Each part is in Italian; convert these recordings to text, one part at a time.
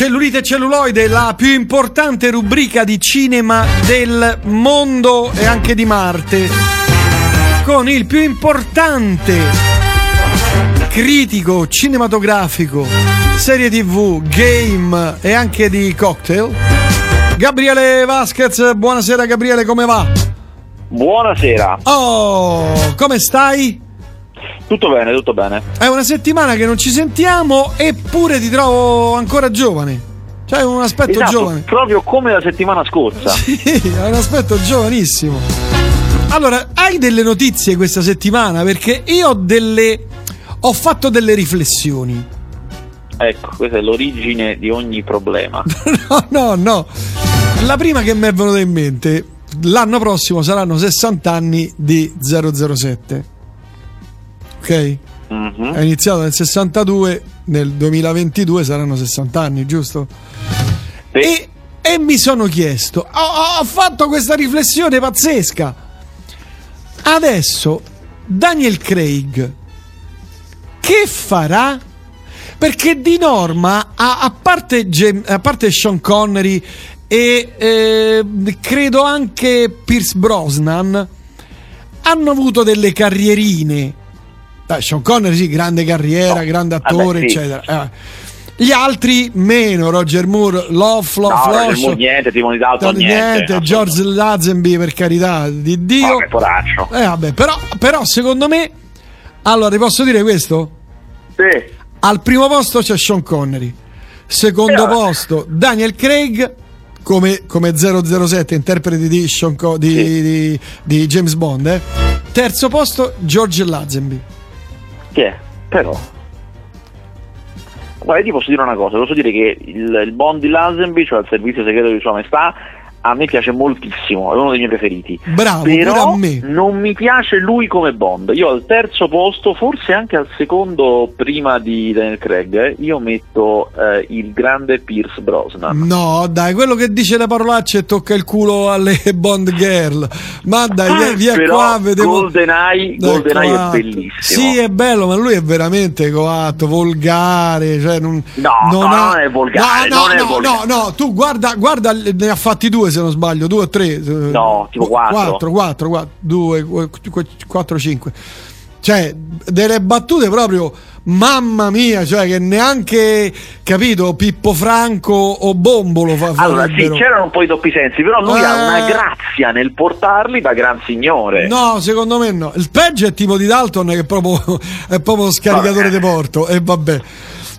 Cellulite e celluloide, la più importante rubrica di cinema del mondo e anche di Marte. Con il più importante critico cinematografico, serie tv, game e anche di cocktail. Gabriele Vasquez, buonasera Gabriele, come va? Buonasera. Oh, come stai? Tutto bene, tutto bene. È una settimana che non ci sentiamo, eppure ti trovo ancora giovane. C'hai un aspetto esatto, giovane. Proprio come la settimana scorsa. Sì, hai un aspetto giovanissimo. Allora, hai delle notizie questa settimana? Perché io ho delle. ho fatto delle riflessioni. Ecco, questa è l'origine di ogni problema. no, no, no. La prima che mi è venuta in mente, l'anno prossimo saranno 60 anni di 007 ok? Mm-hmm. È iniziato nel 62, nel 2022 saranno 60 anni, giusto? Sì. E, e, mi sono chiesto, ho, ho fatto questa riflessione pazzesca. Adesso Daniel Craig che farà? Perché di norma, a, a, parte, a parte, Sean Connery e eh, credo anche Pierce Brosnan, hanno avuto delle carrierine dai, Sean Connery sì, grande carriera, no. grande attore, Vabbè, sì. eccetera. Eh. Gli altri meno, Roger Moore, Love, Love, no, Flash, Moore, niente, Timoni Dalton, niente, niente George Lazenby per carità di Dio. Oh, poraccio. Eh, vabbè, però, però secondo me, allora ti posso dire questo? Sì. Al primo posto c'è Sean Connery, secondo sì, posto Daniel Craig come, come 007, interprete di, Sean Co- di, sì. di, di James Bond, eh. terzo posto George Lazenby. Che è? Però. Guarda, ti posso dire una cosa, posso dire che il, il Bond di Lazenby, cioè il servizio segreto di Sua Maestà, a me piace moltissimo, è uno dei miei preferiti. Bravo, però non mi piace lui come Bond. Io al terzo posto, forse anche al secondo prima di Daniel Craig, eh, io metto eh, il grande Pierce Brosnan. No, dai, quello che dice le parolacce e tocca il culo alle Bond girl. Ma dai, via, via però qua, vedevo GoldenEye, GoldenEye è bellissimo. Sì, è bello, ma lui è veramente coatto, volgare, cioè non, no, non, no, ha... non è volgare, no, no, no, volgare. no, no, tu guarda, guarda, ne ha fatti due se non sbaglio, due o tre? No, tipo quattro. 4, 4, 4 2, 4, 5. Cioè, delle battute proprio, mamma mia, cioè che neanche, capito, Pippo Franco o Bombolo fa Allora, sì, c'erano un po' i doppi sensi, però lui eh... ha una grazia nel portarli da gran signore. No, secondo me no. Il peggio è tipo di Dalton che è proprio, è proprio scaricatore vabbè. di porto, e vabbè.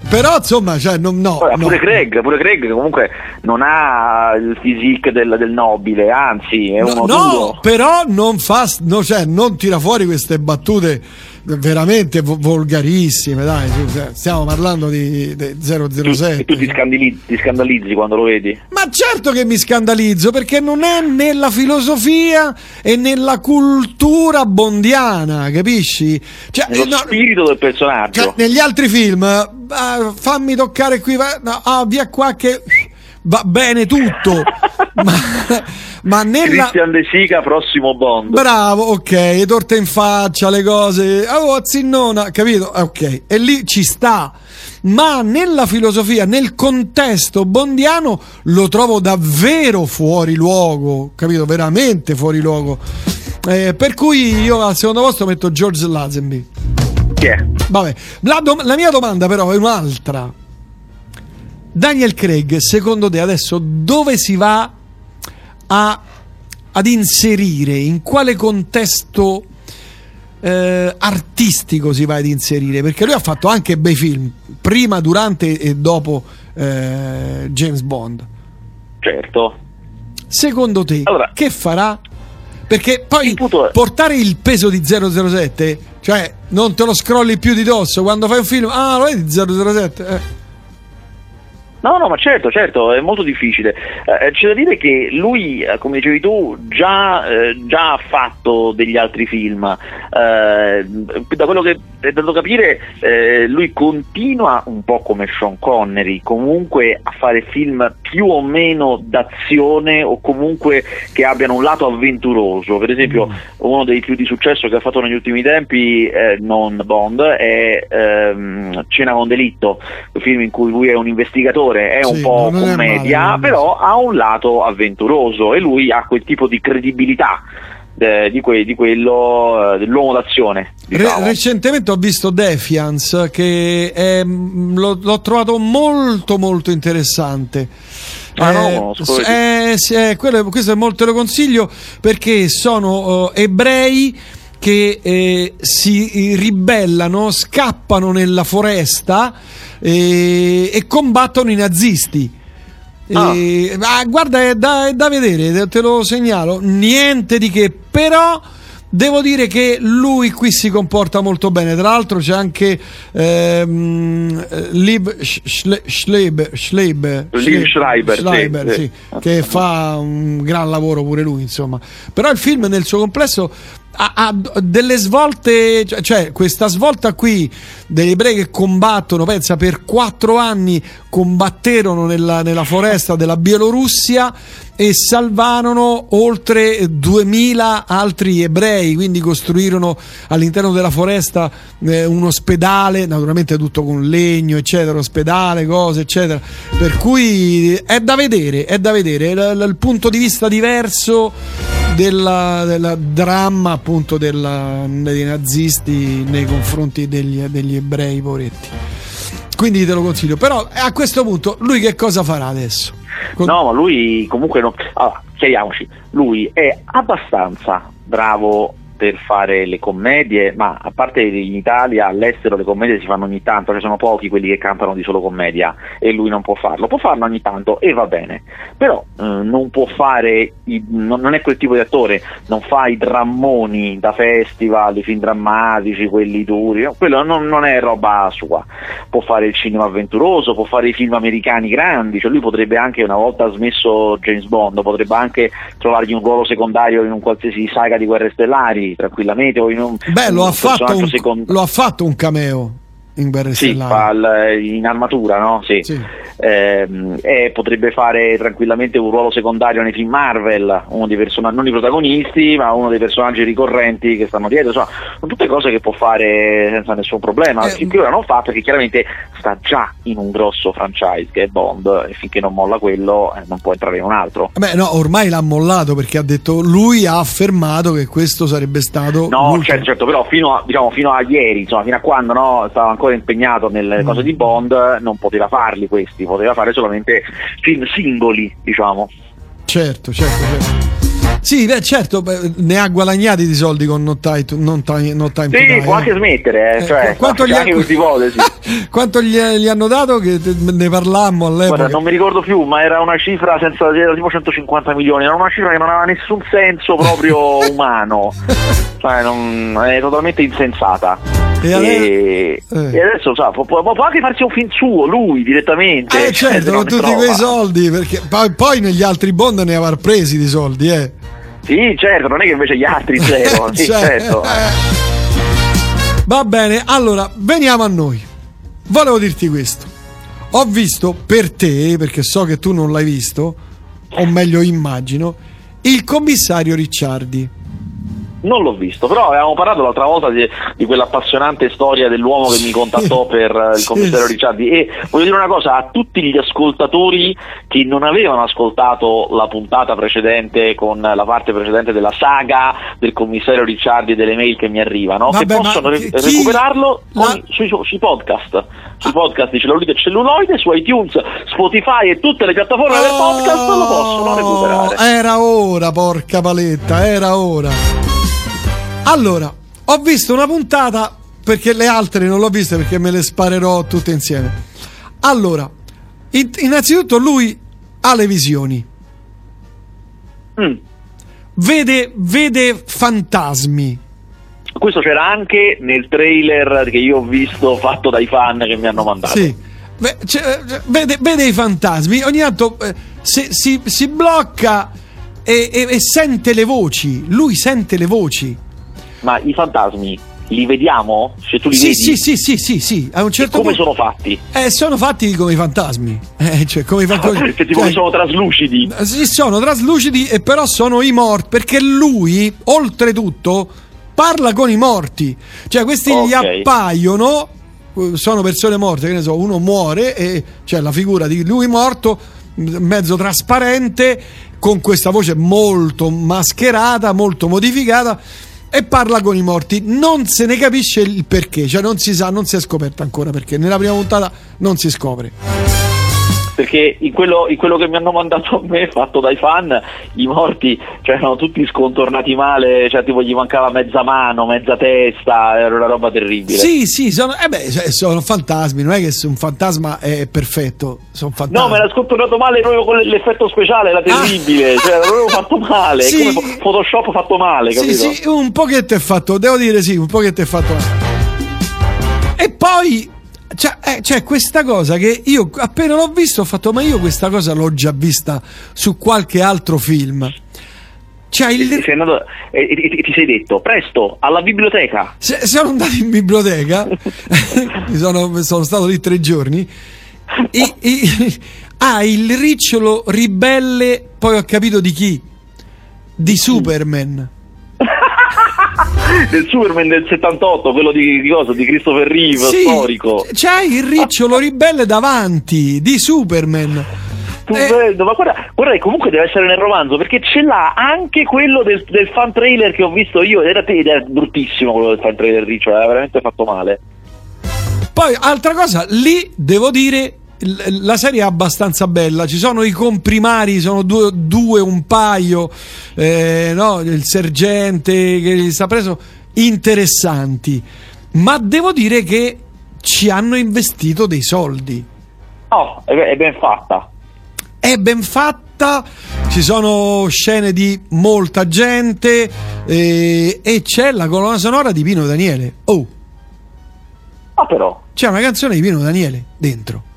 Però insomma, cioè, non, no, Ora, pure, no. Craig, pure Craig comunque non ha il physique del, del nobile, anzi è no, uno no, duro. però non fa, no, cioè, non tira fuori queste battute veramente volgarissime, dai, stiamo parlando di, di 007. E tu ti scandalizzi, ti scandalizzi, quando lo vedi? Ma certo che mi scandalizzo perché non è nella filosofia e nella cultura bondiana, capisci? Cioè, Nello no, spirito del personaggio. Negli altri film, uh, fammi toccare qui, no, ah, via qua che va bene tutto. ma, ma nella... Christian De Sica, prossimo Bond. Bravo, ok, torte in faccia, le cose. Oh, zinnona, capito? Eh, ok, e lì ci sta. Ma nella filosofia, nel contesto bondiano, lo trovo davvero fuori luogo, capito? Veramente fuori luogo. Eh, per cui io al secondo posto metto George Lazenby. Chi è? Vabbè, la, dom- la mia domanda però è un'altra. Daniel Craig, secondo te adesso dove si va a, ad inserire? In quale contesto eh, artistico si va ad inserire? Perché lui ha fatto anche bei film, prima, durante e dopo eh, James Bond. Certo. Secondo te, allora, che farà? Perché poi il portare il peso di 007, cioè non te lo scrolli più di dosso quando fai un film, ah, lo vedi 007? Eh. No, no, ma certo, certo, è molto difficile. Eh, c'è da dire che lui, eh, come dicevi tu, già, eh, già ha fatto degli altri film. Eh, da quello che è dato capire, eh, lui continua un po' come Sean Connery, comunque a fare film più o meno d'azione o comunque che abbiano un lato avventuroso. Per esempio, mm. uno dei più di successo che ha fatto negli ultimi tempi, eh, non Bond, è ehm, Cena con delitto, un film in cui lui è un investigatore attore, è Sì, un po' commedia, male, però ha un lato avventuroso e lui ha quel tipo di credibilità eh, di, que- di quello eh, dell'uomo d'azione. Re- diciamo. recentemente ho visto Defiance che è- mm, l'ho, l'ho trovato molto molto interessante. Ah, no, so, s- eh, eh, quello- questo è molto lo consiglio perché sono eh, ebrei che eh, si ribellano, scappano nella foresta eh, e combattono i nazisti. Ah. Eh, ma guarda, è da, è da vedere, te lo segnalo. Niente di che, però. Devo dire che lui qui si comporta molto bene. Tra l'altro c'è anche ehm, Liv Sch- Schle- Schleber, Schleber, Liv Schreiber, sì, Schreiber, sì. sì, che fa un gran lavoro pure lui, insomma. Però il film nel suo complesso ha, ha delle svolte, cioè, cioè questa svolta qui degli ebrei che combattono, pensa per quattro anni combatterono nella, nella foresta della Bielorussia e salvarono oltre 2000 altri ebrei, quindi costruirono all'interno della foresta eh, un ospedale, naturalmente tutto con legno, eccetera, ospedale, cose, eccetera. Per cui è da vedere, è da vedere, il, il punto di vista diverso del del dramma appunto della- dei nazisti nei confronti degli, degli ebrei poveretti. Quindi te lo consiglio. Però a questo punto lui che cosa farà adesso? Con- No, ma lui comunque non. Allora, chiariamoci, lui è abbastanza bravo per fare le commedie, ma a parte in Italia, all'estero le commedie si fanno ogni tanto, ci sono pochi quelli che cantano di solo commedia e lui non può farlo, può farlo ogni tanto e va bene, però eh, non può fare, i- non, non è quel tipo di attore, non fa i drammoni da festival, i film drammatici, quelli duri, no, quello non, non è roba sua, può fare il cinema avventuroso, può fare i film americani grandi, cioè lui potrebbe anche una volta smesso James Bond, potrebbe anche trovargli un ruolo secondario in un qualsiasi saga di guerre stellari, tranquillamente, o in un, Beh, lo un ha, un, lo ha fatto un cameo in Guerre sì, Stellari. il- in armatura, no? Sì. Sì. Ehm, e potrebbe fare tranquillamente un ruolo secondario nei film Marvel, uno dei personaggi, non i protagonisti, ma uno dei personaggi ricorrenti che stanno dietro. Insomma, sono tutte cose che può fare senza nessun problema. Eh, Finché ora non fa, perché chiaramente sta già in un grosso franchise che è Bond, e finché non molla quello, eh, non può entrare in un altro. Beh, no, ormai l'ha mollato perché ha detto lui ha affermato che questo sarebbe stato No, certo, certo, però fino a, diciamo, fino a ieri, insomma, fino a quando no, stava ancora impegnato nelle Mm. cose di Bond, non poteva farli questi, poteva fare solamente film singoli, diciamo. Certo, certo, certo. Sì, beh, certo, beh, ne ha guadagnati di soldi con No Time to, no time, no time Sì, può eh. anche smettere, eh, Eh, cioè, quanto, gli ipotesi. quanto gli, gli hanno dato? Che ne parlammo all'epoca. Guarda, non mi ricordo più, ma era una cifra senza era tipo 150 milioni, era una cifra che non aveva nessun senso proprio umano, cioè non- è totalmente insensata. E E, eh. e adesso sa, può, può- anche farsi un film suo, lui direttamente. Eh cioè, certo, non con tutti trova. quei soldi, perché poi, poi negli altri Bond ne avrà presi di soldi, eh. Sì, certo, non è che invece gli altri zero, sì, Cioè, certo. eh. Va bene, allora veniamo a noi. Volevo dirti questo. Ho visto per te, perché so che tu non l'hai visto, o meglio immagino, il commissario Ricciardi. Non l'ho visto, però avevamo parlato l'altra volta di, di quell'appassionante storia dell'uomo che mi contattò per eh, il commissario. Ricciardi e voglio dire una cosa a tutti gli ascoltatori che non avevano ascoltato la puntata precedente con la parte precedente della saga del commissario Ricciardi e delle mail che mi arrivano, Vabbè, che possono re- recuperarlo la- sui, sui podcast, sui podcast di Cellulite e Celluloide, su iTunes, Spotify e tutte le piattaforme del podcast lo possono recuperare. Oh, Era ora, porca paletta, era ora. Allora, ho visto una puntata perché le altre non l'ho viste perché me le sparerò tutte insieme. Allora, in- innanzitutto lui ha le visioni, Mm. vede, vede fantasmi. Questo c'era anche nel trailer che io ho visto fatto dai fan che mi hanno mandato. Sì. Beh, vede, vede i fantasmi, ogni tanto eh, si, si- si blocca e, e- e sente le voci. Lui sente le voci. Ma i fantasmi li vediamo? Se tu li Sì, vedi? sì, sì, sì, sì, sì. A un E certo come punto. sono fatti? Eh, sono fatti come i fantasmi. Eh, cioè, come i fantasmi. che tipo cioè, sono traslucidi. sì, sono traslucidi e però sono i morti. Perché lui, oltretutto, parla con i morti. Cioè, questi gli Ok. appaiono sono persone morte, che ne so, uno muore e c'è la figura di lui morto, mezzo trasparente, con questa voce molto mascherata, molto modificata e parla con i morti. Non se ne capisce il perché, cioè non si sa, non si è scoperto ancora perché. Nella prima puntata non si scopre perché in quello, in quello, che mi hanno mandato a me, fatto dai fan, i morti cioè, erano tutti scontornati male, cioè tipo gli mancava mezza mano, mezza testa, era una roba terribile. Sì, sì, sono, eh beh, cioè, sono fantasmi, non è che un fantasma è perfetto, sono fantasmi. No, me l'ha scontornato male proprio con l'effetto speciale, era terribile, ah. cioè l'avevo fatto male, sì. come Photoshop fatto male, capito? Sì, sì, un pochetto è fatto, devo dire sì, un pochetto è fatto male. E poi c'è, eh, c'è, questa cosa che io appena l'ho visto ho fatto, ma io questa cosa l'ho già vista su qualche altro film. Cioè il... sei andato, e, e, ti sei detto, presto, alla biblioteca. Se, sono andato in biblioteca, sono, sono, stato lì tre giorni. E, e, ah, il ricciolo ribelle, poi ho capito di chi? Di Superman del Superman del 78, quello di, di cosa? Di Christopher Reeve, sì, storico. C'hai il ricciolo ribelle davanti di Superman. Eh. Ma guarda, guarda, comunque deve essere nel romanzo perché ce l'ha anche quello del, del fan trailer che ho visto io. Era, era bruttissimo quello del fan trailer ricciolo, era veramente fatto male. Poi, altra cosa, lì devo dire la serie è abbastanza bella, ci sono i comprimari, sono due, due un paio, eh, no? il sergente che li sta preso, interessanti, ma devo dire che ci hanno investito dei soldi. Oh, è ben fatta. È ben fatta, ci sono scene di molta gente eh, e c'è la colonna sonora di Pino Daniele. Oh! Ah però! C'è una canzone di Pino Daniele dentro.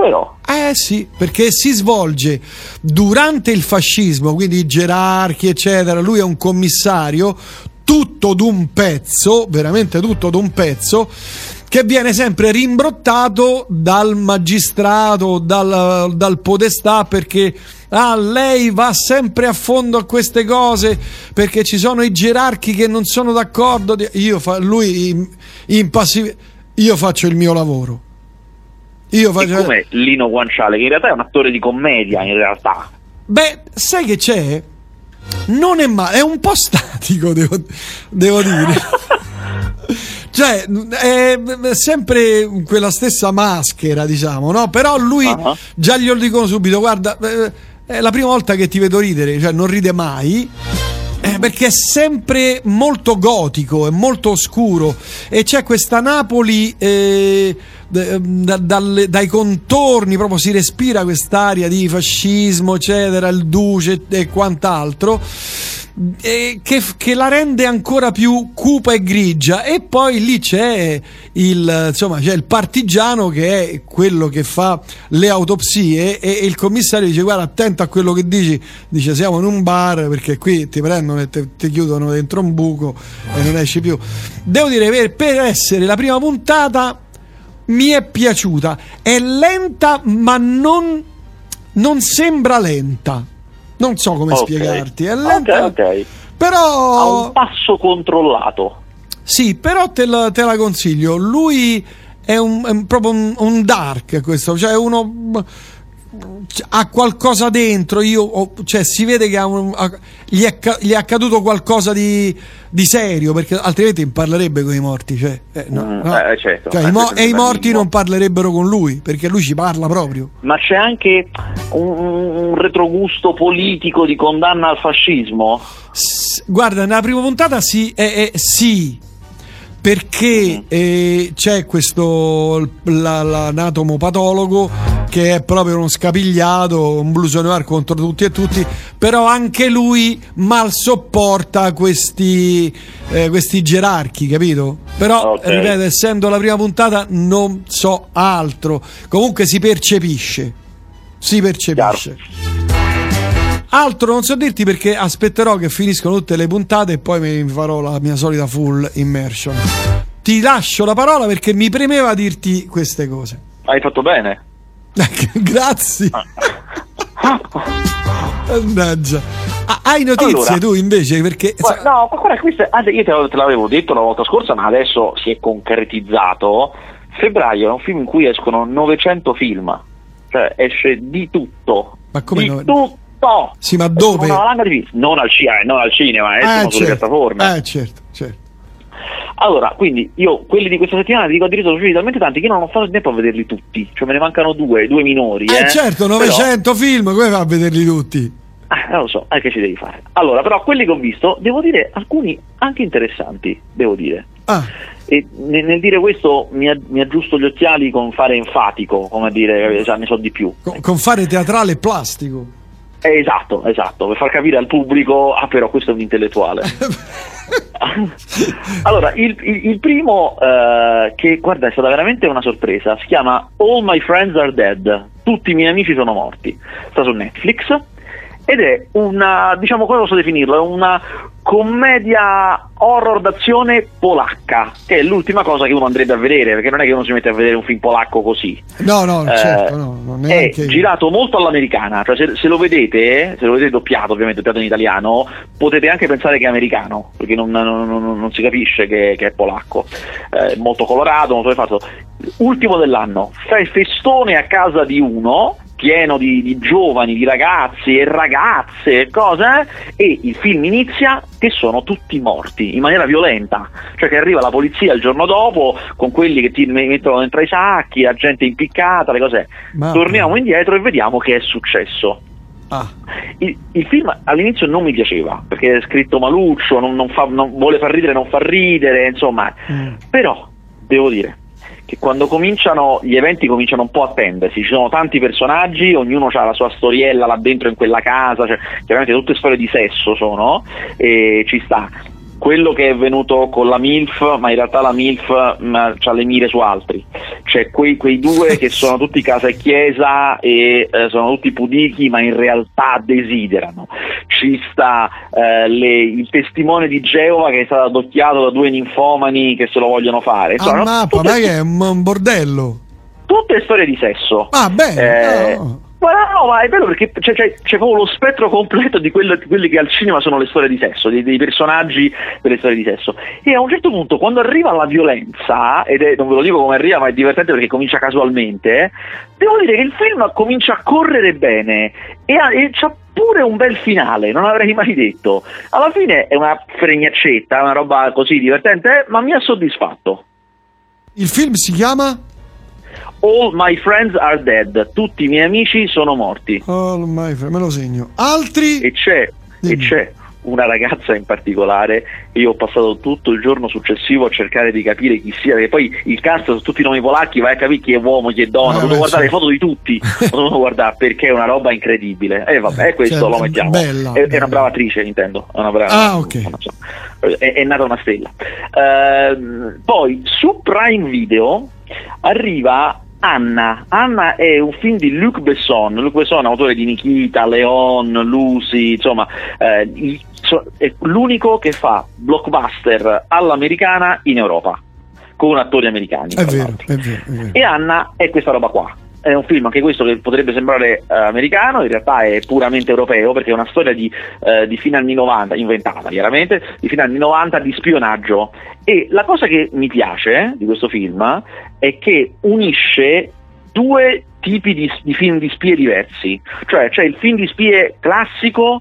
Però. Eh sì, perché si svolge durante il fascismo, quindi i gerarchi, eccetera. Lui è un commissario, tutto d'un pezzo, veramente tutto d'un pezzo, che viene sempre rimbrottato dal magistrato, dal, dal podestà, perché ah, lei va sempre a fondo a queste cose, perché ci sono i gerarchi che non sono d'accordo. Io fa, lui impassibile. Io faccio il mio lavoro io faccio... E come Lino Guanciale, che in realtà è un attore di commedia, in realtà. Beh, sai che c'è? Non è male, è un po' statico, devo, devo dire. cioè, è sempre quella stessa maschera, diciamo, no? Però lui, uh-huh. già glielo dicono subito, guarda, è la prima volta che ti vedo ridere, cioè non ride mai. Eh, perché è sempre molto gotico, è molto oscuro e c'è questa Napoli eh, da, dalle, dai contorni proprio si respira quest'aria di fascismo, eccetera, il duce e quant'altro. Che, che, la rende ancora più cupa e grigia e poi lì c'è il, insomma, c'è il partigiano che è quello che fa le autopsie e, e il commissario dice guarda attento a quello che dici dice siamo in un bar perché qui ti prendono e ti chiudono dentro un buco e non esci più devo dire per, per essere la prima puntata mi è piaciuta. È lenta, ma non, non sembra lenta. Non so come okay. spiegarti. È lenta. Ok, ok. Però. Ha un passo controllato. Sì, però te la, te la consiglio. Lui è, un, è proprio un, un, dark questo, cioè uno ha qualcosa dentro, io, cioè, si vede che un, gli, è, gli, è, accaduto qualcosa di, di, serio, perché altrimenti parlerebbe con i morti. Cioè, eh, no, mm, no. Eh, certo. cioè, i mo- e i morti non parlerebbero con lui, perché lui ci parla proprio. Ma c'è anche un, un retrogusto politico di condanna al fascismo? S- guarda, nella prima puntata sì, eh, sì perché mm. eh, c'è questo la, l'anatomopatologo che è proprio uno scapigliato, un blues noir contro tutti e tutti, però anche lui mal sopporta questi, eh, questi gerarchi, capito? Però, okay. ripeto, essendo la prima puntata non so altro, comunque si percepisce, si percepisce. Chiaro. Altro non so dirti perché aspetterò che finiscono tutte le puntate e poi mi farò la mia solita full immersion. Ti lascio la parola perché mi premeva dirti queste cose. Hai fatto bene. Grazie. Mannaggia. Ah, hai notizie Allora. tu invece? Perché no, guarda, questa, anzi, io te, l'avevo detto la volta scorsa, ma adesso si è concretizzato. Febbraio è un film in cui escono 900 film, cioè esce di tutto. Ma come di no- tutto! Sì, ma dove? Di film. Non al, ci- eh, non al cinema, escono Eh, sulle certo. piattaforme. Eh, certo, certo. Allora, quindi io quelli di questa settimana ti dico addirittura sono usciti talmente tanti che io non ho fatto il tempo a vederli tutti, cioè me ne mancano due, due minori. Eh, eh. certo, Però- 900 film, come fa a vederli tutti? Ah, non lo so, eh, che ci devi fare? Allora, però quelli che ho visto, devo dire alcuni anche interessanti, devo dire. Ah, E ne- nel dire questo mi, a- mi aggiusto gli occhiali con fare enfatico, come a dire, eh, già ne so di più. con, con fare teatrale plastico. Eh, esatto, esatto, per far capire al pubblico, ah però questo è un intellettuale. allora, il, il- il primo, eh, che guarda è stata veramente una sorpresa, si chiama All My Friends Are Dead, tutti i miei amici sono morti, sta su Netflix ed è una, diciamo come posso definirlo, è una commedia horror d'azione polacca, che è l'ultima cosa che uno andrebbe a vedere, perché non è che uno si mette a vedere un film polacco così. No, no, Eh, certo, no, è girato molto all'americana, cioè se, se lo vedete, se lo vedete doppiato, ovviamente doppiato in italiano, potete anche pensare che è americano, perché non, non- non- non si capisce che, che è polacco. Eh, molto colorato, molto fatto. Ultimo dell'anno, fe- festone a casa di uno, pieno di, di giovani, di ragazzi e ragazze e cose, e il film inizia che sono tutti morti in maniera violenta, cioè che arriva la polizia il giorno dopo con quelli che ti mettono dentro i sacchi, la gente impiccata, le cose. Ma- Torniamo indietro e vediamo che è successo. Ah, Il, il film all'inizio non mi piaceva perché è scritto maluccio, non, non fa- non vuole far ridere, non fa ridere, insomma. mm. Però devo dire che quando cominciano gli eventi cominciano un po' a tendersi, ci sono tanti personaggi, ognuno ha la sua storiella là dentro in quella casa, cioè, chiaramente tutte storie di sesso sono, e ci sta. Quello che è venuto con la MILF, ma in realtà la MILF ha le mire su altri. C'è quei, quei due che sono tutti casa e chiesa e eh, sono tutti pudichi, ma in realtà desiderano. Ci sta eh, le- il testimone di Geova che è stato adocchiato da due ninfomani che se lo vogliono fare. Insomma, ah, mappa, tutte, ma che è un, bordello? tutte storie di sesso. Ah, bene. Eh, no. Ma no, ma è bello perché c'è, c'è- c'è proprio lo spettro completo di, quello- di quelli che al cinema sono le storie di sesso, dei, dei personaggi delle storie di sesso. E a un certo punto, quando arriva la violenza, ed è, non ve lo dico come arriva, ma è divertente perché comincia casualmente, eh, devo dire che il film comincia a correre bene e, ha, e c'ha pure un bel finale, non avrei mai detto. Alla fine è una fregnaccetta, una roba così divertente, eh, ma mi ha soddisfatto. Il film si chiama? All my friends are dead, tutti i miei amici sono morti. Oh, my friend, me lo segno. Altri? e c'è, e c'è una ragazza in particolare io ho passato tutto il giorno successivo a cercare di capire chi sia perché poi il cast sono tutti nomi polacchi vai a capire chi è uomo chi è donna Eh, dovuto beh, guardare certo. le foto di tutti ho dovuto guardare perché è una roba incredibile e vabbè questo Certo, lo mettiamo bella, è, è bella. una brava attrice intendo è una brava Ah, ok. non so. è, è nata una stella Ehm, poi su Prime Video arriva Anna. Anna è un film di Luc Besson. Luc Besson, autore di Nikita, Leon, Lucy, insomma, eh, è l'unico che fa blockbuster all'americana in Europa, con attori americani. È vero, è vero, è vero. E Anna è questa roba qua. È un film anche questo che potrebbe sembrare eh, americano, in realtà è puramente europeo perché è una storia di, eh, di fine anni 90, inventata chiaramente, di fine anni 90 di spionaggio. E la cosa che mi piace eh, di questo film è che unisce due tipi di, di film di spie diversi. Cioè c'è il film di spie classico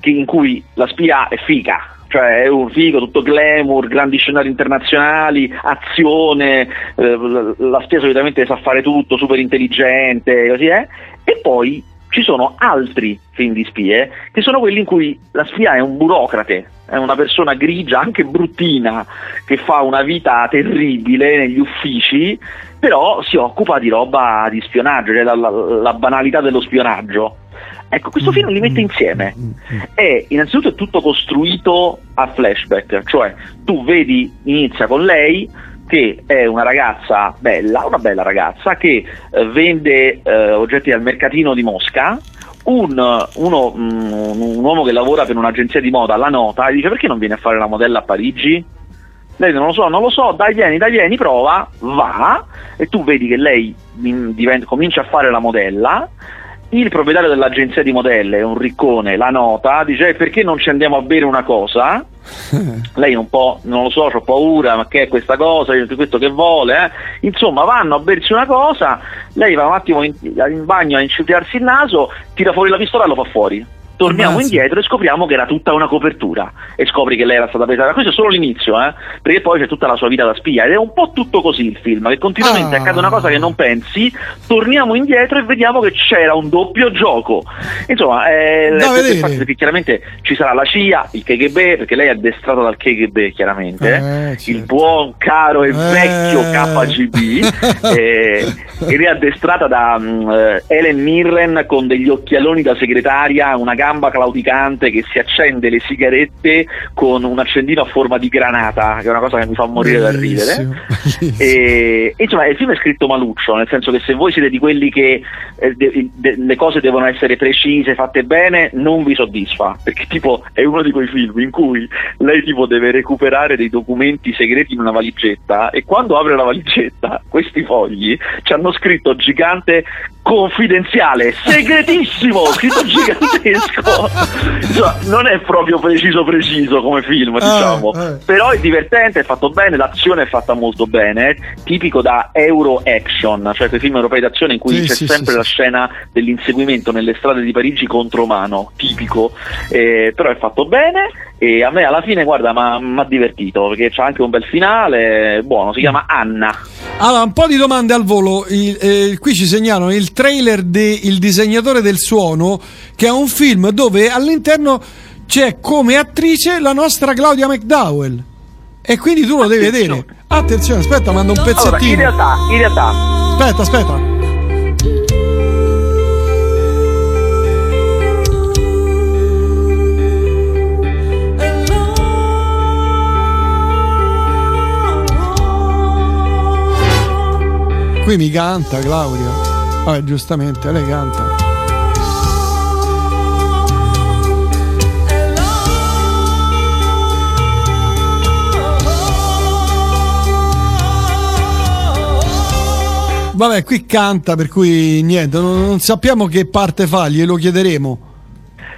che- in cui la spia è figa, cioè è un figo, tutto glamour, grandi scenari internazionali, azione, eh, la- spia solitamente sa fare tutto, super intelligente, così è, e poi ci sono altri film di spie che sono quelli in cui la spia è un burocrate, è una persona grigia, anche bruttina, che fa una vita terribile negli uffici, però si occupa di roba di spionaggio, cioè la, la- la banalità dello spionaggio. Ecco, questo film li mette insieme. È innanzitutto è tutto costruito a flashback, cioè tu vedi, inizia con lei che è una ragazza bella, una bella ragazza che eh, vende eh, oggetti al mercatino di Mosca. Un, uno, mm, un uomo che lavora per un'agenzia di moda la nota e dice perché non vieni a fare la modella a Parigi? Lei non lo so, non lo so, dai vieni, dai vieni, prova, va e tu vedi che lei mm, diventa- comincia a fare la modella il proprietario dell'agenzia di modelle, un riccone, la nota, dice "Eh, perché non ci andiamo a bere una cosa? Lei un po', non lo so, ho paura, ma che è questa cosa, questo che vuole, eh? Insomma, vanno a bersi una cosa, lei va un attimo in, in bagno a inciutarsi il naso, tira fuori la pistola e lo fa fuori. Torniamo Ammazza. indietro e scopriamo che era tutta una copertura e scopri che lei era stata presa. Questo è solo l'inizio, eh? perché poi c'è tutta la sua vita da spia ed è un po' tutto così il film, che continuamente Ah. accade una cosa che non pensi, torniamo indietro e vediamo che c'era un doppio gioco. Insomma, eh, è il che chiaramente ci sarà la CIA, il KGB, perché lei è addestrata dal KGB chiaramente, Eh, il certo. buon, caro e Eh. vecchio KGB, eh, ed è addestrata da eh, Helen Mirren con degli occhialoni da segretaria, una gamba claudicante che si accende le sigarette con un accendino a forma di granata, che è una cosa che mi fa morire da ridere. Bellissimo, bellissimo. E, e, insomma, il film è scritto maluccio, nel senso che se voi siete di quelli che eh, de- de- le cose devono essere precise, fatte bene, non vi soddisfa, perché tipo è uno di quei film in cui lei tipo deve recuperare dei documenti segreti in una valigetta e quando apre la valigetta, questi fogli ci hanno scritto gigante confidenziale, segretissimo, scritto gigantesco. Insomma, non è proprio preciso preciso come film, diciamo. eh. Però è divertente, è fatto bene, l'azione è fatta molto bene, tipico da Euro Action, cioè quei film europei d'azione in cui Sì, c'è sì, sempre sì, la scena dell'inseguimento nelle strade di Parigi contro mano, tipico, Eh, però è fatto bene e a me alla fine, guarda, mi ha divertito perché c'ha anche un bel finale, buono, si chiama Anna. Allora, un po' di domande al volo. Il- eh, qui ci segnalano il trailer di Il disegnatore del suono, che è un film dove all'interno c'è come attrice la nostra Claudia McDowell. E quindi tu lo devi vedere. Attenzione, aspetta, mando un Allora, in pezzettino. realtà, in realtà Aspetta, aspetta. Qui mi canta Claudia. Vabbè, giustamente, lei canta. Vabbè, qui canta, per cui niente, non, non sappiamo che parte fa, glielo chiederemo.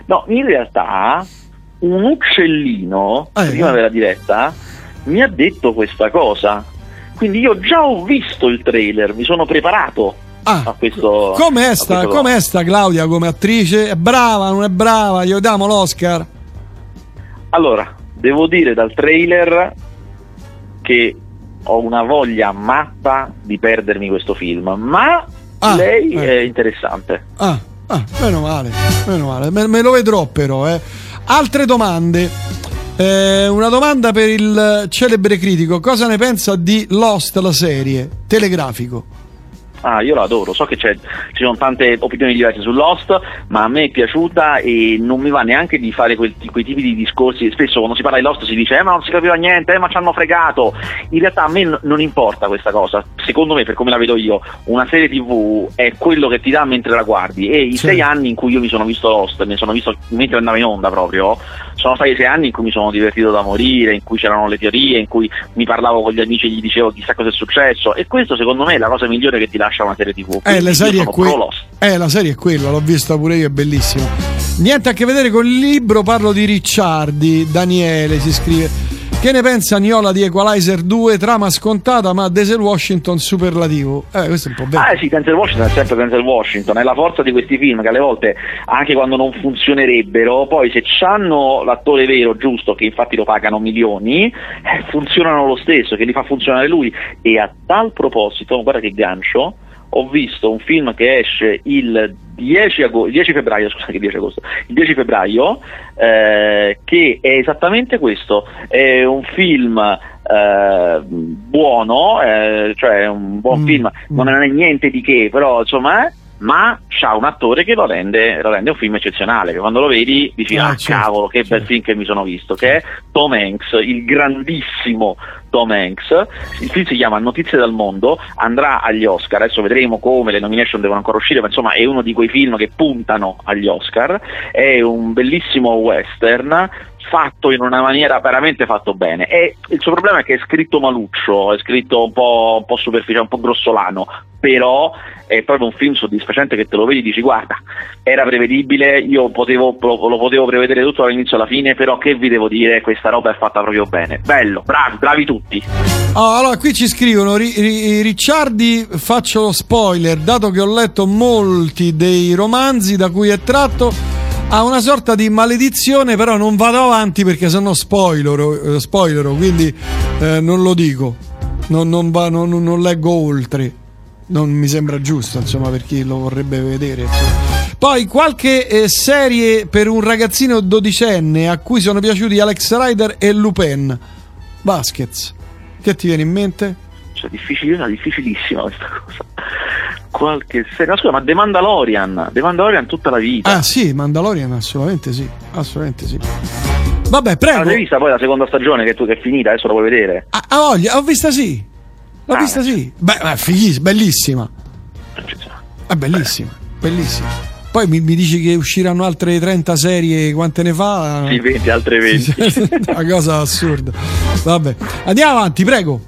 No, in realtà un uccellino, Eh, prima eh. della diretta, mi ha detto questa cosa. Quindi io già ho visto il trailer, mi sono preparato Ah, a questo. com'è sta, questo- com'è sta Claudia come attrice? È brava, non è brava? Gli diamo l'Oscar? Allora, devo dire dal trailer che ho una voglia matta di perdermi questo film, ma Ah, lei eh. è interessante. Ah, ah, meno male, meno male. Me, me lo vedrò però, eh. Altre domande. Eh, una domanda per il celebre critico. Cosa ne pensa di Lost, la serie? Telegrafico. Ah, io la adoro, so che c'è, ci sono tante opinioni diverse su Lost, ma a me è piaciuta e non mi va neanche di fare quel- quei tipi di discorsi. Spesso quando si parla di Lost si dice, eh, ma non si capiva niente, eh, ma ci hanno fregato. In realtà a me n- non importa questa cosa. Secondo me, per come la vedo io, una serie TV è quello che ti dà mentre la guardi. E i Sì. sei anni in cui io mi sono visto Lost, mi sono visto mentre andava in onda proprio, sono stati sei anni in cui mi sono divertito da morire, in cui c'erano le teorie, in cui mi parlavo con gli amici e gli dicevo chissà cosa è successo. E questo secondo me è la cosa migliore che ti lascia una serie TV. Eh, la serie, è que- eh, la serie è quella, l'ho vista pure io, è bellissima. Niente a che vedere con il libro, parlo di Ricciardi, Daniele si scrive. Che ne pensa Niola di Equalizer 2? Trama scontata, ma Desel Washington superlativo. Eh, questo è un po' vecchio. Ah sì, Denzel Washington è sempre Denzel Washington, è la forza di questi film che alle volte, anche quando non funzionerebbero, poi se hanno l'attore vero, giusto, che infatti lo pagano milioni, eh, funzionano lo stesso, che li fa funzionare lui. E a tal proposito, guarda che gancio, ho visto un film che esce il 10, ago- 10 febbraio, scusa che 10 agosto, il 10 febbraio, eh, che è esattamente questo, è un film eh, buono, eh, cioè un buon Mm, film, mm. non è niente di che, però insomma, è, ma c'ha un attore che lo rende, lo rende un film eccezionale, che quando lo vedi dici, Ah, ah certo, cavolo, che bel certo. film che mi sono visto, che è Tom Hanks, il grandissimo Tom Hanks. Il film si chiama Notizie dal mondo, andrà agli Oscar. Adesso vedremo come le nomination devono ancora uscire, ma insomma è uno di quei film che puntano agli Oscar. È un bellissimo western fatto in una maniera veramente fatto bene. E il suo problema è che è scritto maluccio, è scritto un po', un po superficiale, un po' grossolano, però è proprio un film soddisfacente che te lo vedi e dici guarda, era prevedibile, io potevo, lo, potevo prevedere tutto dall'inizio alla fine, però che vi devo dire, questa roba è fatta proprio bene. Bello, bravi, bravi tutti. Oh, allora, qui ci scrivono, ri, ri, Ricciardi, faccio lo spoiler, dato che ho letto molti dei romanzi da cui è tratto, ha una sorta di maledizione, però non vado avanti perché sennò spoilero, spoilero quindi eh, non lo dico, non, non, va, non, non leggo oltre non mi sembra giusto, insomma, per chi lo vorrebbe vedere. Insomma. Poi qualche eh, serie per un ragazzino dodicenne a cui sono piaciuti Alex Rider e Lupin. Baskets. Che ti viene in mente? Cioè, difficilissima, difficilissima questa cosa. Qualche serie. Ma scusa, ma The Mandalorian. The Mandalorian tutta la vita. Ah, sì, Mandalorian, assolutamente sì. Assolutamente sì. Vabbè, prego. L'hai vista poi la seconda stagione che, tu, che è finita? Adesso la vuoi vedere? Ah, ah voglia, ho vista sì. L'ho ah, vista sì. Beh, fighissima, bellissima. È bellissima, bellissima. Poi mi, mi, dici che usciranno altre 30 serie, quante ne fa? Sì, 20, altre 20. Una cosa assurda. Vabbè, andiamo avanti, prego.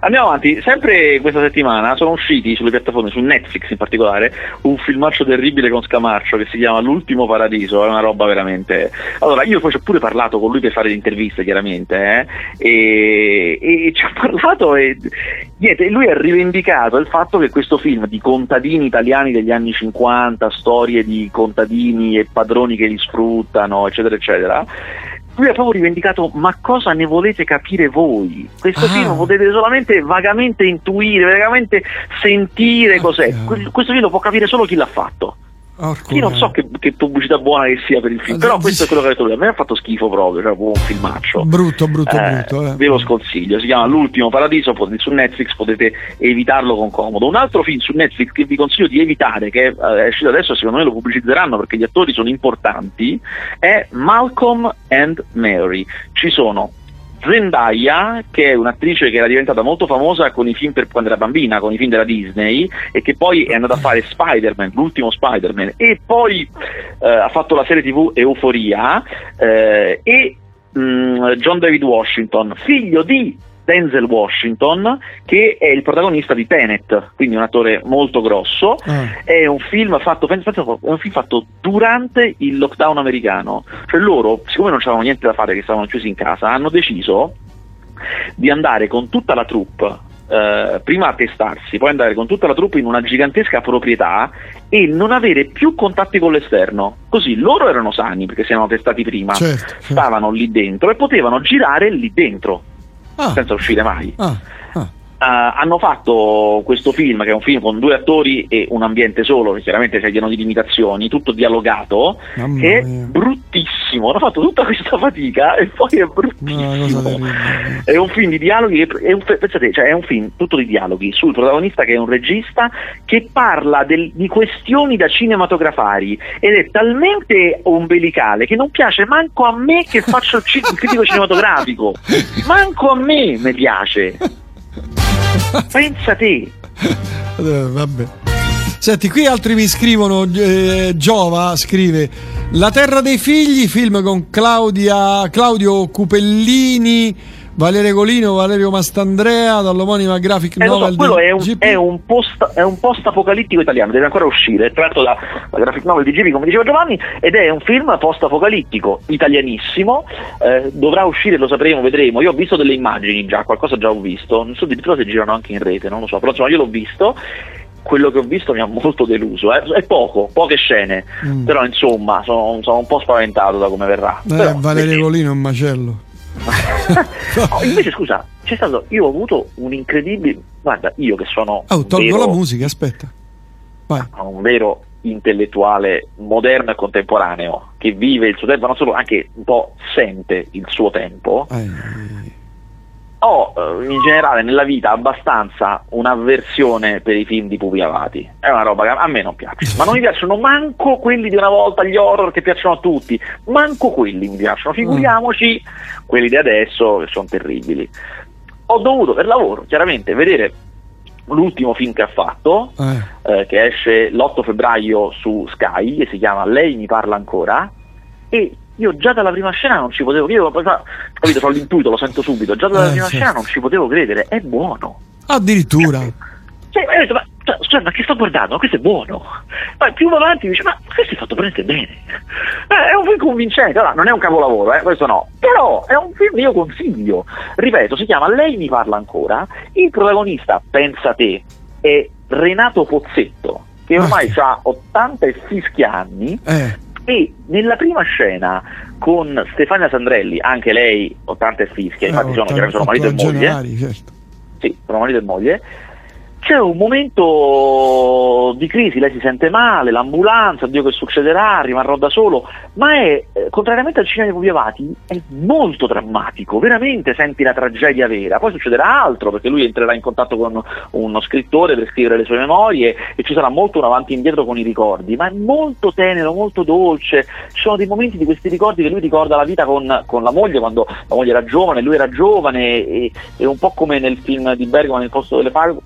Andiamo avanti, sempre questa settimana sono usciti sulle piattaforme, su Netflix in particolare, un filmaccio terribile con Scamarcio che si chiama L'ultimo paradiso, è una roba veramente... Allora, io poi ci ho pure parlato con lui per fare le interviste, chiaramente, eh? e, e ci ha parlato e niente, lui ha rivendicato il fatto che questo film di contadini italiani degli anni 50, storie di contadini e padroni che li sfruttano, eccetera, eccetera, lui ha proprio rivendicato ma cosa ne volete capire voi? Questo ah. film potete solamente vagamente intuire, vagamente sentire okay. cos'è. Questo film lo può capire solo chi l'ha fatto. Orco Io non so che, che, pubblicità buona che sia per il film, però questo è quello che ha detto lui. A me ha fatto schifo proprio, cioè un filmaccio. Brutto, brutto, eh, brutto. Eh. Ve lo sconsiglio, si chiama L'ultimo paradiso, su Netflix potete evitarlo con comodo. Un altro film su Netflix che vi consiglio di evitare, che eh, è uscito adesso, secondo me lo pubblicizzeranno perché gli attori sono importanti, è Malcolm and Mary. Ci sono Zendaya, che è un'attrice che era diventata molto famosa con i film per quando era bambina, con i film della Disney, e che poi è andata a fare Spider-Man, l'ultimo Spider-Man, e poi eh, ha fatto la serie tv Euforia, eh, e mh, mm, John David Washington, figlio di Denzel Washington, che è il protagonista di Tenet, quindi un attore molto grosso. Mm. È, un film fatto, è un film fatto durante il lockdown americano. Cioè loro, siccome non c'avevano niente da fare, che stavano chiusi in casa, hanno deciso di andare con tutta la troupe Uh, prima a testarsi, poi andare con tutta la troupe in una gigantesca proprietà e non avere più contatti con l'esterno. Così loro erano sani perché si erano testati prima, certo, certo. stavano lì dentro e potevano girare lì dentro ah. senza uscire mai. Ah. Uh, hanno fatto questo film, che è un film con due attori e un ambiente solo, che chiaramente si di limitazioni, tutto dialogato, Mamma è mia. bruttissimo. Hanno fatto tutta questa fatica e poi è bruttissimo. No, è un film di dialoghi, è un, pensate, cioè è un film tutto di dialoghi sul protagonista che è un regista che parla del, di questioni da cinematografari ed è talmente ombelicale che non piace manco a me che faccio il critico cinematografico. Manco a me mi piace. Pensa te. Eh, vabbè. Senti, qui altri mi scrivono, eh, Giova scrive La terra dei figli, film con Claudia, Claudio Cupellini Valerio Golino, Valerio Mastandrea, dall'omonima graphic eh, novel. So, quello è un, è, un post, è un, post, apocalittico italiano, deve ancora uscire, è tratto dalla graphic novel di GP, come diceva Giovanni, ed è un film post apocalittico, italianissimo, eh, dovrà uscire, lo sapremo, vedremo. Io ho visto delle immagini già, qualcosa già ho visto, non so addirittura se girano anche in rete, non lo so, però insomma io l'ho visto quello che ho visto mi ha molto deluso. Eh. È poco, poche scene, mm. però insomma sono, sono, un po' spaventato da come verrà. Eh, però, Valerio Golino è un macello. oh, invece scusa, c'è stato, io ho avuto un incredibile, guarda, io che sono... Oh, tolgo vero, la musica, aspetta. Vai. Un vero intellettuale moderno e contemporaneo che vive il suo tempo, non solo, anche un po' sente il suo tempo. Eh ho eh, in generale nella vita abbastanza un'avversione per i film di pupi avati. È una roba che a me non piace. Ma non mi piacciono manco quelli di una volta, gli horror che piacciono a tutti. Manco quelli mi piacciono. Figuriamoci quelli di adesso che sono terribili. ho dovuto per lavoro chiaramente vedere l'ultimo film che ha fatto, Eh. eh, che esce l'8 febbraio su Sky, e si chiama Lei mi parla ancora, e io già dalla prima scena non ci potevo credere, fa- capito, ho l'intuito, lo sento subito, già dalla Eh, prima certo. scena non ci potevo credere, è buono. Addirittura. Cioè, io ho detto, ma, cioè, ma che sto guardando? Questo è buono. Poi più avanti dice, ma questo è fatto veramente bene. Eh, è un film convincente, allora non è un capolavoro, eh, questo no. Però è un film che io consiglio. Ripeto, si chiama Lei mi parla ancora. Il protagonista, pensa te, è Renato Pozzetto, che Ma ormai che- ha 80 e fischi anni Eh. E nella prima scena con Stefania Sandrelli, anche lei 80 e fischia, infatti Eh, sono, sono marito e moglie, certo. sì, sono marito e moglie, c'è un momento di crisi, lei si sente male, l'ambulanza, oddio che succederà, rimarrò da solo, ma è, eh, contrariamente al cinema di Pupi Avati, è molto drammatico, veramente senti la tragedia vera, poi succederà altro perché lui entrerà in contatto con uno scrittore per scrivere le sue memorie e ci sarà molto un avanti e indietro con i ricordi, ma è molto tenero, molto dolce, ci sono dei momenti di questi ricordi che lui ricorda la vita con, con la moglie quando la moglie era giovane, lui era giovane e, e un po' come nel film di Bergman nel posto delle fra-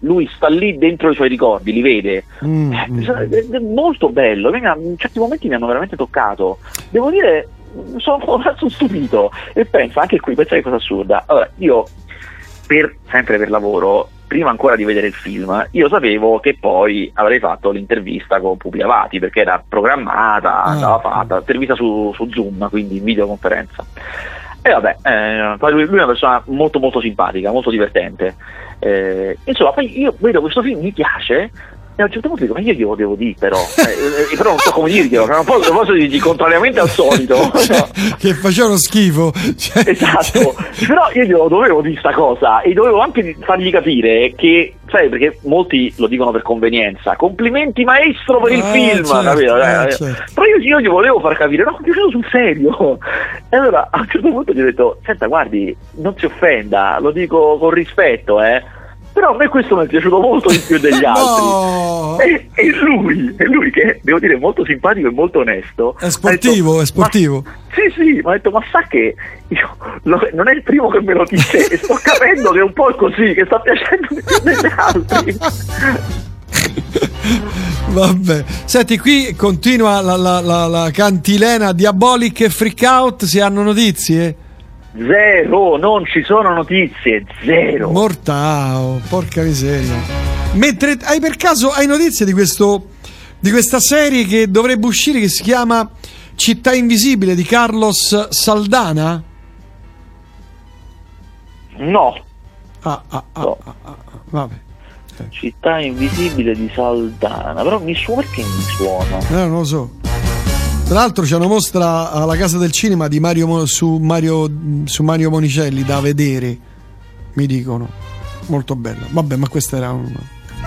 lui sta lì dentro i suoi ricordi, li vede. Mm, Eh, è- molto bello, in certi momenti mi hanno veramente toccato. Devo dire, sono sono stupito e penso anche qui, pensate cosa assurda. Allora, io per, sempre per lavoro, prima ancora di vedere il film, io sapevo che poi avrei fatto l'intervista con Pupi Avati perché era programmata, Ah. andava fatta, intervista su, su Zoom, quindi in videoconferenza. E vabbè, eh, lui, lui è una persona molto molto simpatica, molto divertente. Eh, insomma, poi io vedo questo film, mi piace, e a un certo punto dico, ma io glielo devo dire però, Eh, eh, però non so come dirglielo, che è un po' una cosa di, di contrariamente al solito. Cioè, che facevano schifo. Cioè, Esatto, però io glielo dovevo dire sta cosa e dovevo anche fargli capire che, sai, perché molti lo dicono per convenienza, complimenti maestro per il Ah, film, certo, capito? eh, Eh, certo. Però io, io gli volevo far capire, no, mi piacevo sul serio. E allora a un certo punto gli ho detto, senta guardi, non si offenda, lo dico con rispetto, eh. Però a me questo mi è piaciuto molto di più degli altri. No! E, e lui, e lui che devo dire è molto simpatico e molto onesto. È sportivo, detto, è sportivo. "Ma- sì, sì, ma ha detto, ma sa che io lo- non è il primo che me lo dice e sto capendo che è un po' così, che sta piacendo di più degli altri. Vabbè, senti, qui continua la, la- la- la cantilena Diabolic e Freak Out. Si hanno notizie? Zero, non ci sono notizie, zero. Mortao, porca miseria. Mentre hai per caso hai notizie di questo di questa serie che dovrebbe uscire che si chiama Città Invisibile di Carlos Saldana? no, Ah, ah, ah, No. ah, ah, ah, vabbè. città invisibile di Saldana, però mi suona perché mi suona. Eh, non lo so. Tra l'altro c'è una mostra alla Casa del Cinema di Mario su, Mario, su Mario Monicelli da vedere, mi dicono. Molto bella. Vabbè, ma questa era un...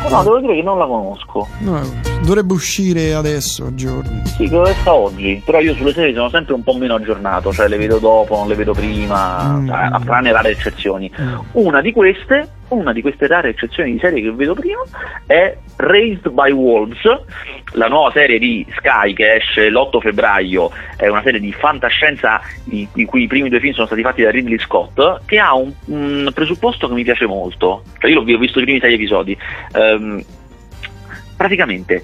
No, devo dire che non la conosco. no, dovrebbe uscire adesso, a giorni. Sì, lo resta oggi, però io sulle serie sono sempre un po' meno aggiornato, cioè le vedo dopo, non le vedo prima, Mm. cioè, a tranne rare eccezioni. Mm. Una di queste, una di queste rare eccezioni di serie che vedo prima è Raised by Wolves, la nuova serie di Sky che esce l'8 febbraio, è una serie di fantascienza di, di cui i primi due film sono stati fatti da Ridley Scott, che ha un, un presupposto che mi piace molto, cioè io l'ho ho visto i primi sei episodi. Ehm, praticamente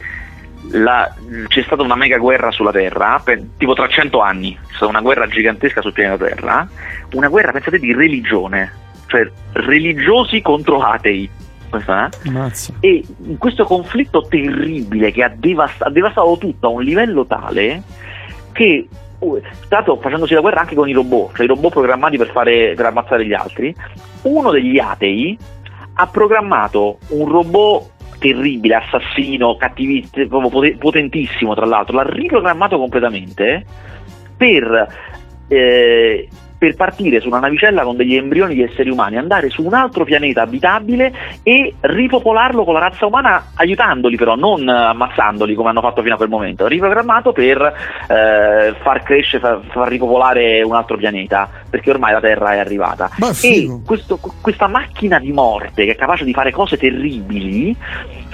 la- c'è stata una mega guerra sulla Terra, per- tipo tra cento anni, c'è stata una guerra gigantesca sul pianeta Terra, una guerra, pensate, di religione, cioè religiosi contro atei. Eh? E in questo conflitto terribile che ha, devast- ha devastato tutto a un livello tale che uh, tra l'altro facendosi la guerra anche con i robot, cioè i robot programmati per, fare, per ammazzare gli altri, uno degli atei ha programmato un robot terribile, assassino, pote- potentissimo tra l'altro, l'ha riprogrammato completamente per, eh, per partire su una navicella con degli embrioni di esseri umani, andare su un altro pianeta abitabile e ripopolarlo con la razza umana, aiutandoli però, non ammazzandoli come hanno fatto fino a quel momento, riprogrammato per eh, far crescere, far, far ripopolare un altro pianeta, perché ormai la Terra è arrivata. E questo- questa macchina di morte che è capace di fare cose terribili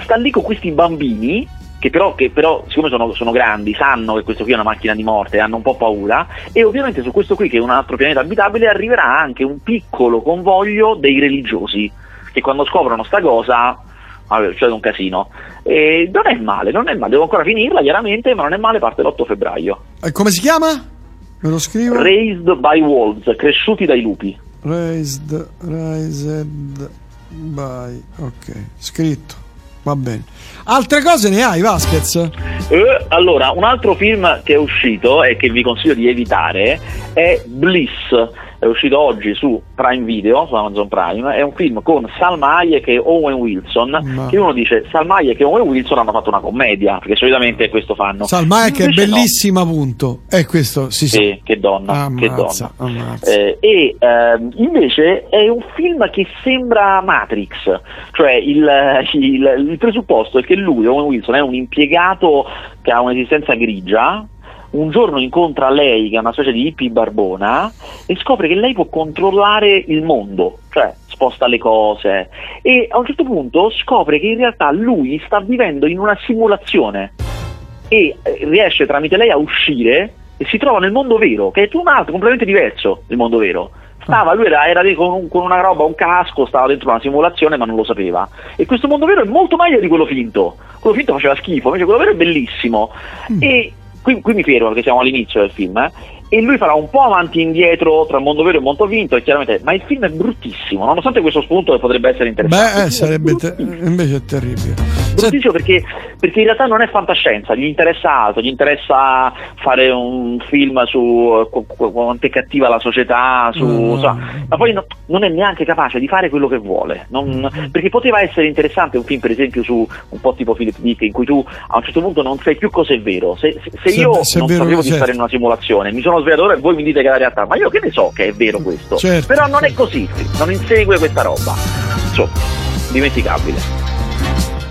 sta lì con questi bambini che però, che però siccome sono, sono, grandi, sanno che questo qui è una macchina di morte, hanno un po' paura e ovviamente su questo qui che è un altro pianeta abitabile arriverà anche un piccolo convoglio dei religiosi che quando scoprono sta cosa cioè un casino. E non è male, non è male, devo ancora finirla chiaramente, ma non è male, parte l'8 febbraio. E come si chiama? Me lo scrivo? Raised by Wolves, cresciuti dai lupi. Raised, raised by, ok, scritto. Va bene. Altre cose ne hai, Vasquez? Eh, allora, un altro film che è uscito e che vi consiglio di evitare è Bliss è uscito oggi su Prime Video, su Amazon Prime, è un film con Salma Hayek e Owen Wilson, Ma... che uno dice Salma Hayek e Owen Wilson hanno fatto una commedia, perché solitamente questo fanno. Salma Hayek è bellissima, no. punto. È questo, sì, sì. sì che donna, ammazza, che donna. Eh, e eh, invece è un film che sembra Matrix, cioè il, il, il presupposto è che lui, Owen Wilson, è un impiegato che ha un'esistenza grigia, un giorno incontra lei, che è una specie di hippie barbona, e scopre che lei può controllare il mondo, cioè sposta le cose, e a un certo punto scopre che in realtà lui sta vivendo in una simulazione e eh, riesce tramite lei a uscire e si trova nel mondo vero, che è un altro, completamente diverso il mondo vero. Stava, lui era, era con, con, una roba, un casco, stava dentro una simulazione ma non lo sapeva. E questo mondo vero è molto meglio di quello finto. Quello finto faceva schifo, invece quello vero è bellissimo. Mm. E qui, qui mi fermo perché siamo all'inizio del film, eh? E lui farà un po' avanti e indietro tra il mondo vero e il mondo vinto e chiaramente ma il film è bruttissimo nonostante questo spunto che potrebbe essere interessante beh eh, sarebbe te- invece è terribile bruttissimo perché, perché, in realtà non è fantascienza gli interessa altro gli interessa fare un film su quanto è cattiva la società su, no. so, ma poi no, non è neanche capace di fare quello che vuole non, mm. perché poteva essere interessante un film per esempio su un po' tipo Philip Dick in cui tu a un certo punto non sai più cosa è vero se, se, se io se non vero, sapevo certo. di stare in una simulazione mi sono svegliatore e voi mi dite che è la realtà, ma io che ne so che è vero questo? Certo, Però non è così, non insegue questa roba. Insomma, dimenticabile.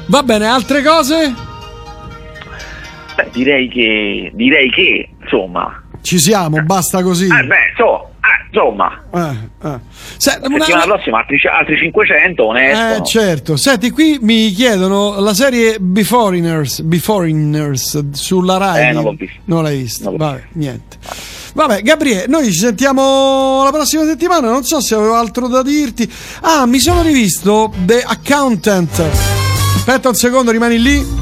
Va bene, altre cose? Beh, direi che, direi che, insomma... Ci siamo, basta così. Eh beh, so, insomma, eh, eh. Se, una... settimana prossima altri, altri 500 onesto. Eh, certo. Senti, qui mi chiedono la serie Beforeigners, Beforeigners sulla Rai. Eh, non l'ho visto. Non l'hai visto. Vabbè, niente. Vabbè, Gabriele, noi ci sentiamo la prossima settimana. Non so se avevo altro da dirti. Ah, mi sono rivisto The Accountant. Aspetta un secondo, rimani lì.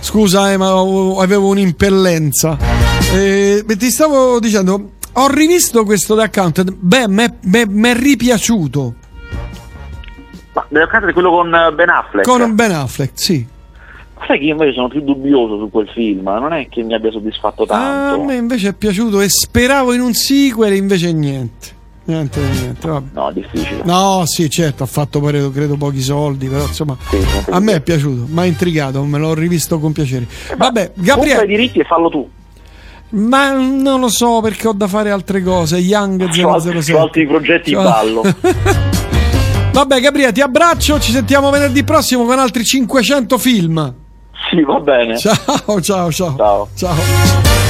Scusa, eh, ma avevo un'impellenza. Eh, ti stavo dicendo, ho rivisto questo The Accountant. Beh, mi è ripiaciuto. Ma The Accountant è quello con Ben Affleck? Con Ben Affleck, sì. Sai che io invece sono più dubbioso su quel film, non è che mi abbia soddisfatto tanto. Ah, a me invece è piaciuto e speravo in un sequel, invece niente. Niente, niente. Vabbè. No, difficile. No, sì, certo, ha fatto credo, credo pochi soldi, però insomma, sì, a me è piaciuto, mi ha intrigato, me l'ho rivisto con piacere. Eh, Vabbè, Gabriele. i diritti e fallo tu. Ma non lo so perché ho da fare altre cose. Young 007. Ho altri progetti in ballo. Vabbè, Gabriele, ti abbraccio. Ci sentiamo venerdì prossimo con altri 500 film. Sì, va bene. Ciao, ciao, ciao. Ciao. ciao.